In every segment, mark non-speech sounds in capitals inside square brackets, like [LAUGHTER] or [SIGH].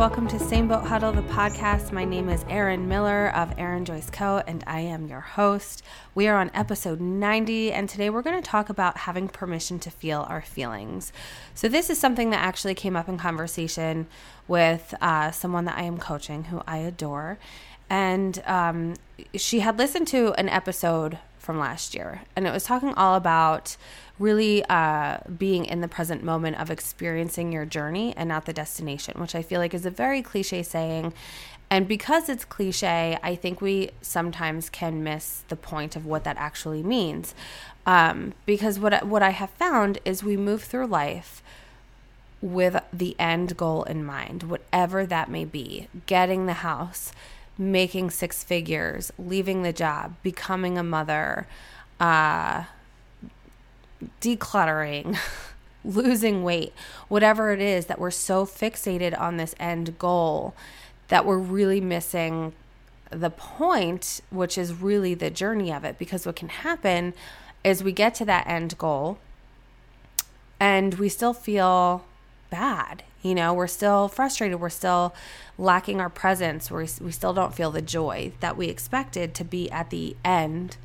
Welcome to Same Boat Huddle, the podcast. My name is Erin Miller of Erin Joyce Co., and I am your host. We are on episode 90, and today we're going to talk about having permission to feel our feelings. So, this is something that actually came up in conversation with uh, someone that I am coaching who I adore. And um, she had listened to an episode from last year, and it was talking all about really uh, being in the present moment of experiencing your journey and not the destination, which I feel like is a very cliche saying. And because it's cliche, I think we sometimes can miss the point of what that actually means. Um, because what what I have found is we move through life with the end goal in mind, whatever that may be, getting the house, making six figures, leaving the job, becoming a mother, uh, decluttering, [LAUGHS] losing weight, whatever it is that we're so fixated on this end goal that we're really missing the point, which is really the journey of it. Because what can happen is we get to that end goal and we still feel bad. You know, we're still frustrated. We're still lacking our presence. we we still don't feel the joy that we expected to be at the end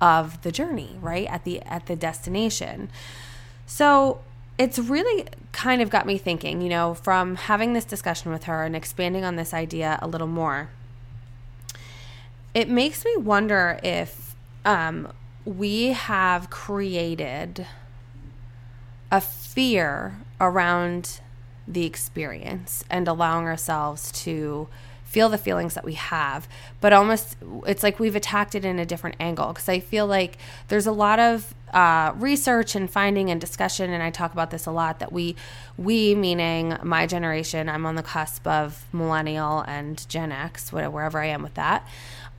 of the journey, right? At the at the destination. So, it's really kind of got me thinking, you know, from having this discussion with her and expanding on this idea a little more. It makes me wonder if um, we have created a fear around the experience and allowing ourselves to feel the feelings that we have, but almost it's like we've attacked it in a different angle. Because I feel like there's a lot of uh, research and finding and discussion, and I talk about this a lot. That we, we meaning my generation, I'm on the cusp of millennial and Gen X, wherever I am with that.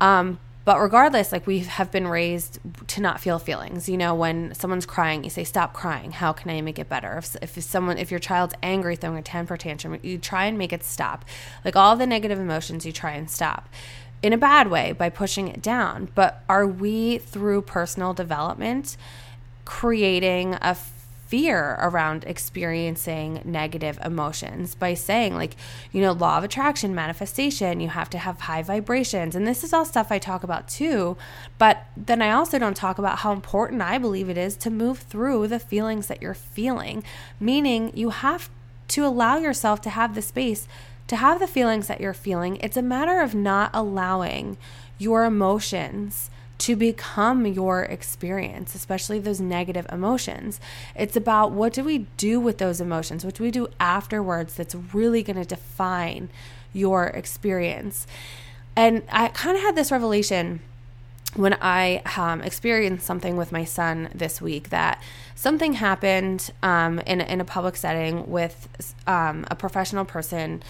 Um, but regardless, like we have been raised to not feel feelings. You know, when someone's crying, you say, "Stop crying. How can I make it better?" If, if someone, if your child's angry, throwing a temper tantrum, you try and make it stop. Like all the negative emotions, you try and stop in a bad way by pushing it down. But are we through personal development creating a fear around experiencing negative emotions by saying, like, you know, law of attraction, manifestation, you have to have high vibrations. And this is all stuff I talk about too. But then I also don't talk about how important I believe it is to move through the feelings that you're feeling, meaning you have to allow yourself to have the space to have the feelings that you're feeling. It's a matter of not allowing your emotions to become your experience, especially those negative emotions. It's about what do we do with those emotions? What do we do afterwards that's really going to define your experience? And I kind of had this revelation when I um, experienced something with my son this week that something happened um, in, in a public setting with um, a professional person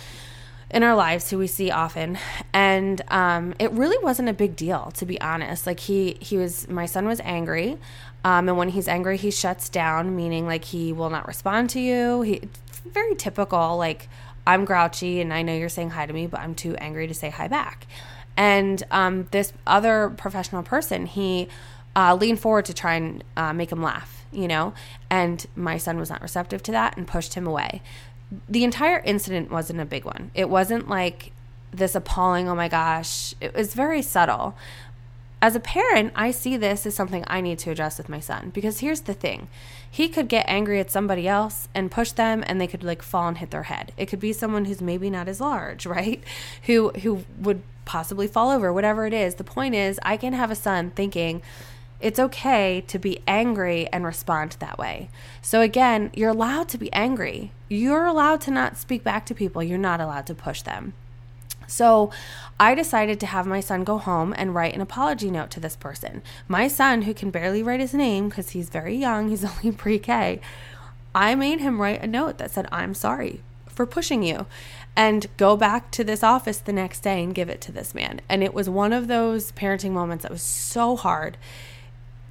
in our lives who we see often. And um, it really wasn't a big deal to be honest. Like he he was my son was angry um, and when he's angry he shuts down meaning like he will not respond to you. He very typical like i'm grouchy and i know you're saying hi to me but i'm too angry to say hi back. And um, this other professional person he uh, leaned forward to try and uh, make him laugh you know? And my son was not receptive to that and pushed him away the entire incident wasn't a big one. It wasn't like this appalling, oh my gosh. It was very subtle. As a parent, I see this as something I need to address with my son because here's the thing. He could get angry at somebody else and push them and they could like fall and hit their head. It could be someone who's maybe not as large, [LAUGHS] right? Who who would possibly fall over, whatever it is. The point is, I can have a son thinking, it's okay to be angry and respond that way. So, again, you're allowed to be angry. You're allowed to not speak back to people. You're not allowed to push them. So, I decided to have my son go home and write an apology note to this person. My son, who can barely write his name because he's very young, he's [LAUGHS] only pre K, I made him write a note that said, I'm sorry for pushing you and go back to this office the next day and give it to this man. And it was one of those parenting moments that was so hard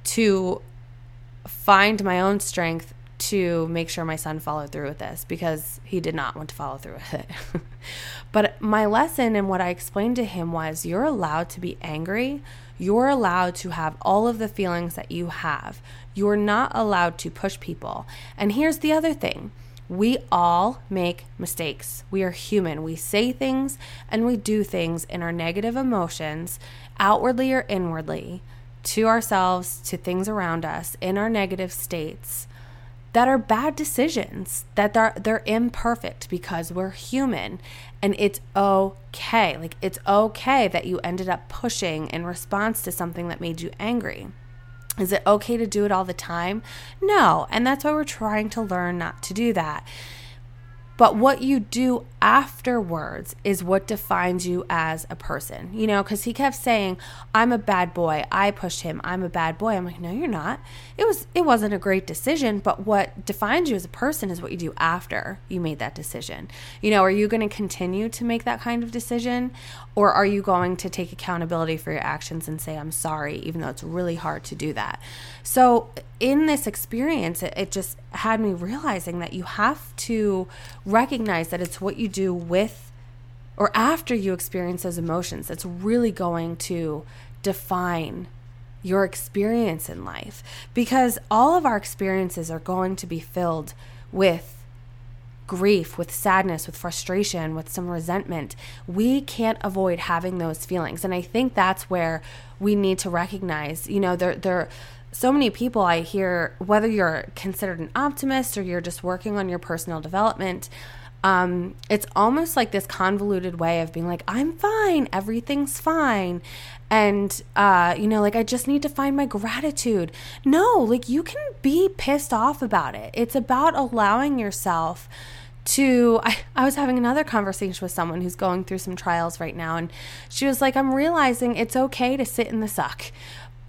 to find my own strength to make sure my son followed through with this because he did not want to follow through with it. [LAUGHS] but my lesson and what I explained to him was you're allowed to be angry. You're allowed to have all of the feelings that you have. You're not allowed to push people. And here's the other thing We all make mistakes. We are human. We say things and we do things in our negative emotions, outwardly or inwardly, to ourselves, to things around us, in our negative states that are bad decisions, that they're, they're imperfect because we're human and it's okay. Like, it's okay that you ended up pushing in response to something that made you angry. Is it okay to do it all the time? No. And that's why we're trying to learn not to do that. But what you do afterwards is what defines you as a person, you know, because he kept saying, I'm a bad boy. I pushed him. I'm a bad boy. I'm like, no, you're not. It was, it wasn't a great decision, but what defines you as a person is what you do after you made that decision. You know, are you going to continue to make that kind of decision or are you going to take accountability for your actions and say, I'm sorry, even though it's really hard to do that? So, in this experience, it, it just had me realizing that you have to recognize that it's what you do with or after you experience those emotions that's really going to define your experience in life because all of our experiences are going to be filled with grief, with sadness, with frustration, with some resentment. We can't avoid having those feelings. And I think that's where we need to recognize, you know, there there so many people I hear whether you're considered an optimist or you're just working on your personal development, um, it's almost like this convoluted way of being like, I'm fine, everything's fine. And, uh, you know, like, I just need to find my gratitude. No, like, you can be pissed off about it. It's about allowing yourself to [LAUGHS] I, I was having another conversation with someone who's going through some trials right now and she was like i'm realizing it's okay to sit in the suck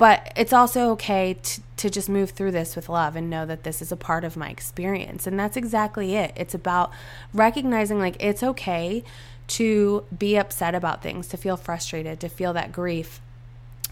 but it's also okay to, to just move through this with love and know that this is a part of my experience. And that's exactly it. It's about recognizing like it's okay to be upset about things, to feel frustrated, to feel that grief,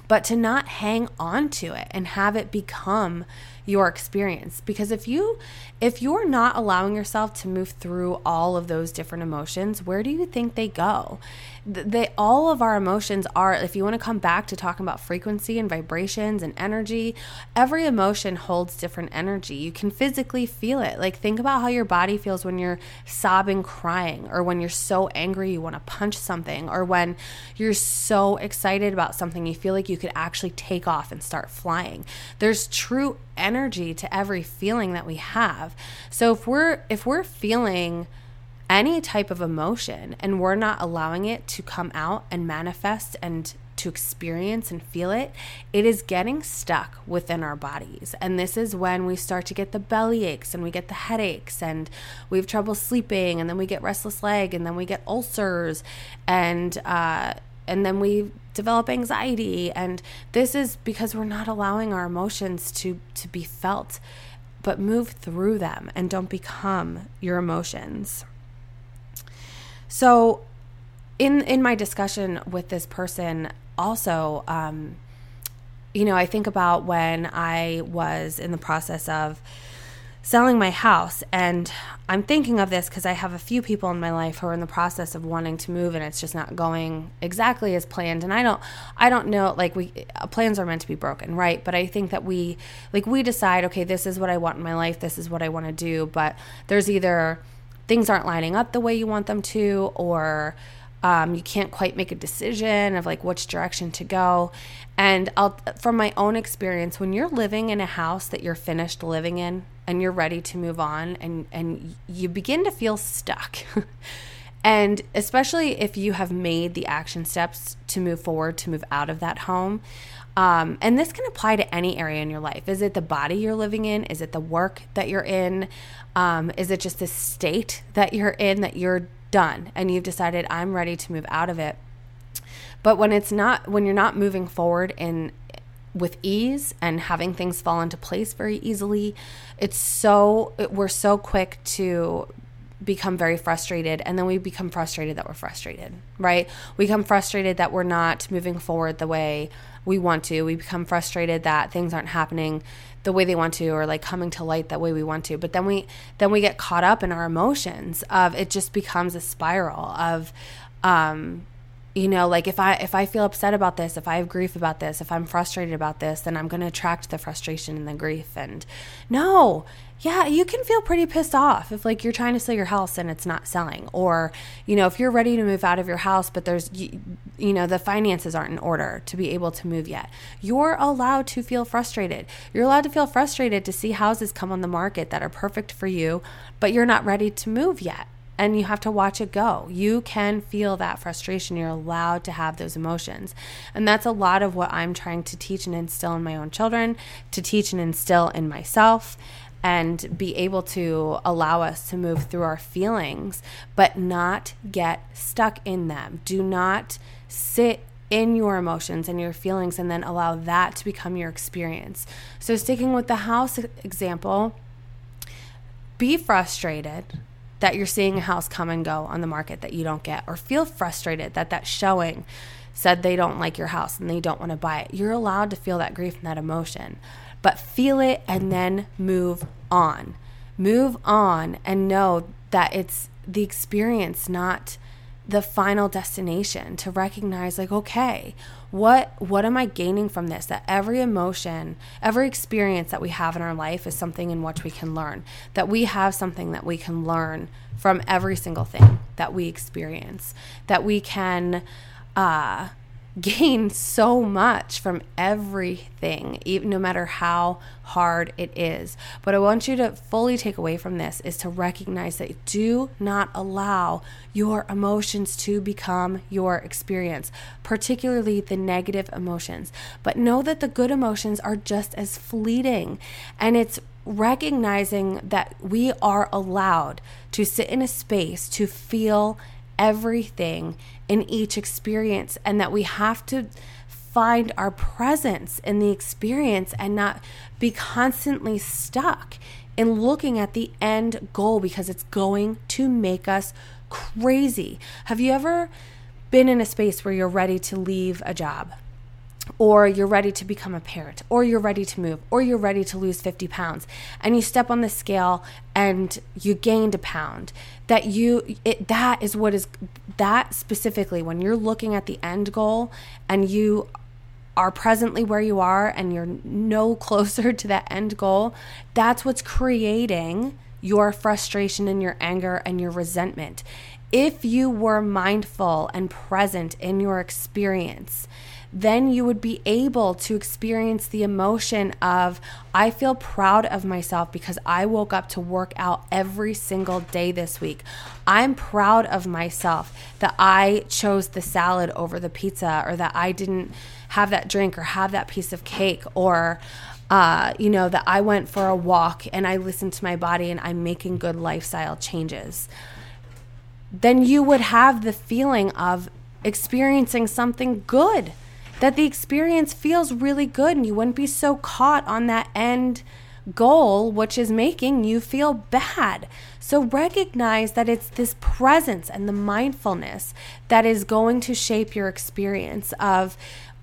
but to not hang on to it and have it become your experience because if you if you're not allowing yourself to move through all of those different emotions where do you think they go they all of our emotions are if you want to come back to talking about frequency and vibrations and energy every emotion holds different energy. You can physically feel it. Like think about how your body feels when you're sobbing crying or when you're so angry you want to punch something or when you're so excited about something you feel like you could actually take off and start flying. There's true energy to every feeling that we have. So if we're if we're feeling any type of emotion and we're not allowing it to come out and manifest and to experience and feel it, it is getting stuck within our bodies. And this is when we start to get the belly aches and we get the headaches and we have trouble sleeping and then we get restless leg and then we get ulcers and uh, and then we develop anxiety and this is because we're not allowing our emotions to to be felt but move through them and don't become your emotions so in in my discussion with this person also um you know i think about when i was in the process of selling my house. And I'm thinking of this because I have a few people in my life who are in the process of wanting to move and it's just not going exactly as planned. And I don't, I don't know, like we, uh, plans are meant to be broken, right? But I think that we, like we decide, okay, this is what I want in my life. This is what I want to do. But there's either things aren't lining up the way you want them to or, um, you can't quite make a decision of like which direction to go. And I'll, from my own experience, when you're living in a house that you're finished living in, and you're ready to move on and and you begin to feel stuck. [LAUGHS] and especially if you have made the action steps to move forward to move out of that home. Um, and this can apply to any area in your life. Is it the body you're living in? Is it the work that you're in? Um, is it just the state that you're in that you're done and you've decided I'm ready to move out of it? But when it's not, when you're not moving forward in with ease and having things fall into place very easily. It's so, we're so quick to become very frustrated and then we become frustrated that we're frustrated, right? We become frustrated that we're not moving forward the way we want to. We become frustrated that things aren't happening the way they want to or like coming to light that way we want to. But then we then we get caught up in our emotions of it just becomes a spiral of um you know like if i if i feel upset about this if i have grief about this if i'm frustrated about this then i'm going to attract the frustration and the grief. And no yeah you can feel pretty pissed off if like you're trying to sell your house and it's not selling. Or you know if you're ready to move out of your house but there's you, you know the finances aren't in order to be able to move yet you're allowed to feel frustrated. You're allowed to feel frustrated to see houses come on the market that are perfect for you but you're not ready to move yet and you have to watch it go. You can feel that frustration. You're allowed to have those emotions. And that's a lot of what I'm trying to teach and instill in my own children, to teach and instill in myself and be able to allow us to move through our feelings, but not get stuck in them. Do not sit in your emotions and your feelings and then allow that to become your experience. So, sticking with the house example, be frustrated that you're seeing a house come and go on the market that you don't get, or feel frustrated that that showing said they don't like your house and they don't want to buy it. You're allowed to feel that grief and that emotion, but feel it and then move on. Move on and know that it's the experience, not the final destination to recognize like okay what what am i gaining from this? That every emotion every experience that we have in our life is something in which we can learn. That we have something that we can learn from every single thing that we experience. That we can uh gain so much from everything, even no matter how hard it is. But I want you to fully take away from this is to recognize that do not allow your emotions to become your experience, particularly the negative emotions. But know that the good emotions are just as fleeting. And it's recognizing that we are allowed to sit in a space to feel everything in each experience and that we have to find our presence in the experience and not be constantly stuck in looking at the end goal because it's going to make us crazy. Have you ever been in a space where you're ready to leave a job? Or you're ready to become a parent, or you're ready to move, or you're ready to lose 50 pounds, and you step on the scale and you gained a pound, that you, it, that is what is, that specifically, when you're looking at the end goal and you are presently where you are and you're no [LAUGHS] closer to that end goal, that's what's creating your frustration and your anger and your resentment. If you were mindful and present in your experience, then you would be able to experience the emotion of, I feel proud of myself because I woke up to work out every single day this week. I'm proud of myself that I chose the salad over the pizza or that I didn't have that drink or have that piece of cake or uh, you know, that I went for a walk and I listened to my body and I'm making good lifestyle changes, then you would have the feeling of experiencing something good that the experience feels really good and you wouldn't be so caught on that end goal, which is making you feel bad. So recognize that it's this presence and the mindfulness that is going to shape your experience of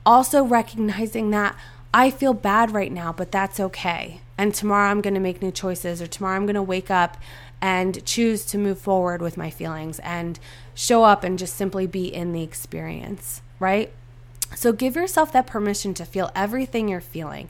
also recognizing that I feel bad right now, but that's okay. And tomorrow I'm going to make new choices, or tomorrow I'm going to wake up and choose to move forward with my feelings and show up and just simply be in the experience, right? So give yourself that permission to feel everything you're feeling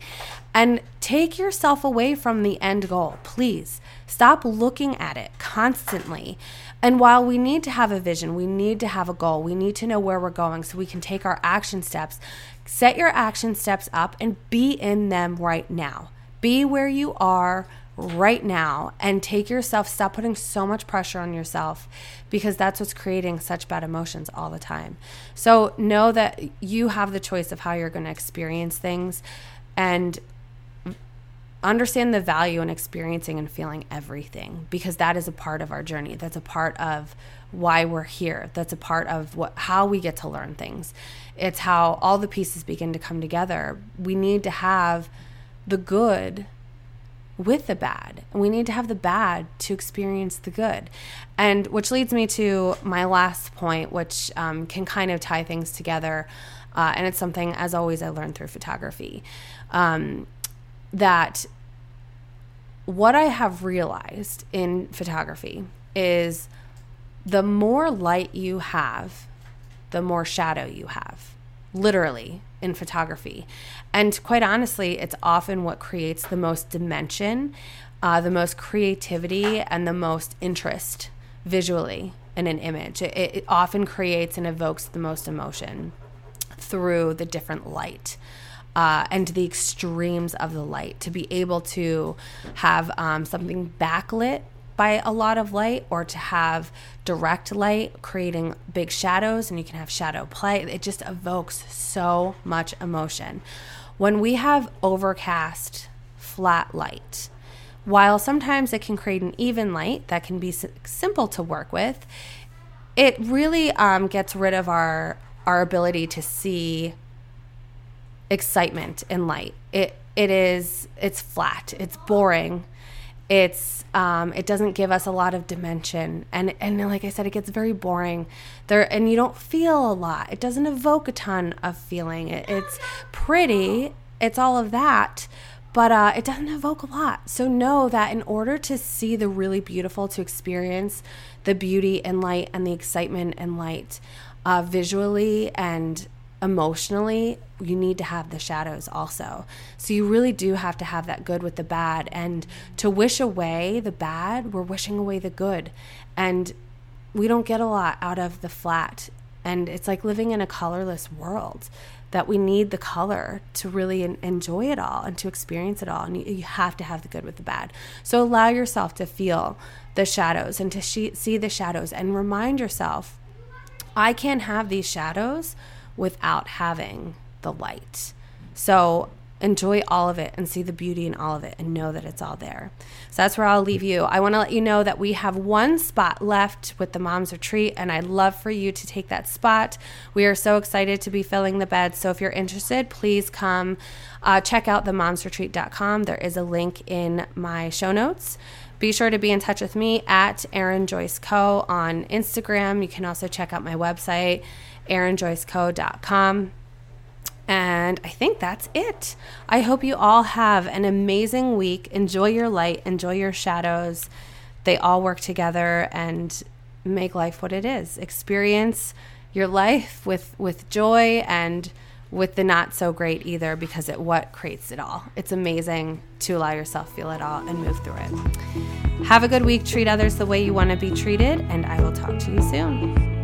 and take yourself away from the end goal. Please stop looking at it constantly. And while we need to have a vision, we need to have a goal, we need to know where we're going so we can take our action steps. Set your action steps up and be in them right now. Be where you are right now and take yourself, stop putting so much pressure on yourself because that's what's creating such bad emotions all the time. So know that you have the choice of how you're going to experience things and understand the value in experiencing and feeling everything because that is a part of our journey. That's a part of why we're here. That's a part of what how we get to learn things. It's how all the pieces begin to come together. We need to have the good with the bad. We need to have the bad to experience the good. And which leads me to my last point, which um, can kind of tie things together. Uh, and it's something, as always, I learned through photography. Um, that what I have realized in photography is the more light you have, the more shadow you have, literally in photography. And quite honestly, it's often what creates the most dimension, uh, the most creativity, and the most interest visually in an image. It, it often creates and evokes the most emotion through the different light. Uh, and the extremes of the light to be able to have um, something backlit by a lot of light or to have direct light creating big shadows and you can have shadow play. It just evokes so much emotion. When we have overcast flat light while sometimes it can create an even light that can be simple to work with it really um, gets rid of our our ability to see excitement in light. It it is it's flat. It's boring it's um, it doesn't give us a lot of dimension. And and like i said it gets very boring. There and you don't feel a lot. It doesn't evoke a ton of feeling. It, it's pretty. It's all of that. But uh, it doesn't evoke a lot. So know that in order to see the really beautiful to experience the beauty and light and the excitement and light uh, visually and emotionally, you need to have the shadows also. So you really do have to have that good with the bad. And to wish away the bad, we're wishing away the good. And we don't get a lot out of the flat. And it's like living in a colorless world that we need the color to really enjoy it all and to experience it all. And you, have to have the good with the bad. So allow yourself to feel the shadows and to see the shadows and remind yourself I can't have these shadows without having the light. So enjoy all of it and see the beauty in all of it and know that it's all there. So that's where I'll leave you. I want to let you know that we have one spot left with the Mom's Retreat, and I'd love for you to take that spot. We are so excited to be filling the bed. So if you're interested, please come uh, check out the momsretreat.com. There is a link in my show notes. Be sure to be in touch with me at Erin Joyce Co. on Instagram. You can also check out my website erinjoyceco.com. And I think that's it. I hope you all have an amazing week. Enjoy your light, enjoy your shadows. They all work together and make life what it is. Experience your life with with joy and with the not so great either because it what creates it all. It's amazing to allow yourself feel it all and move through it. Have a good week. Treat others the way you want to be treated and I will talk to you soon.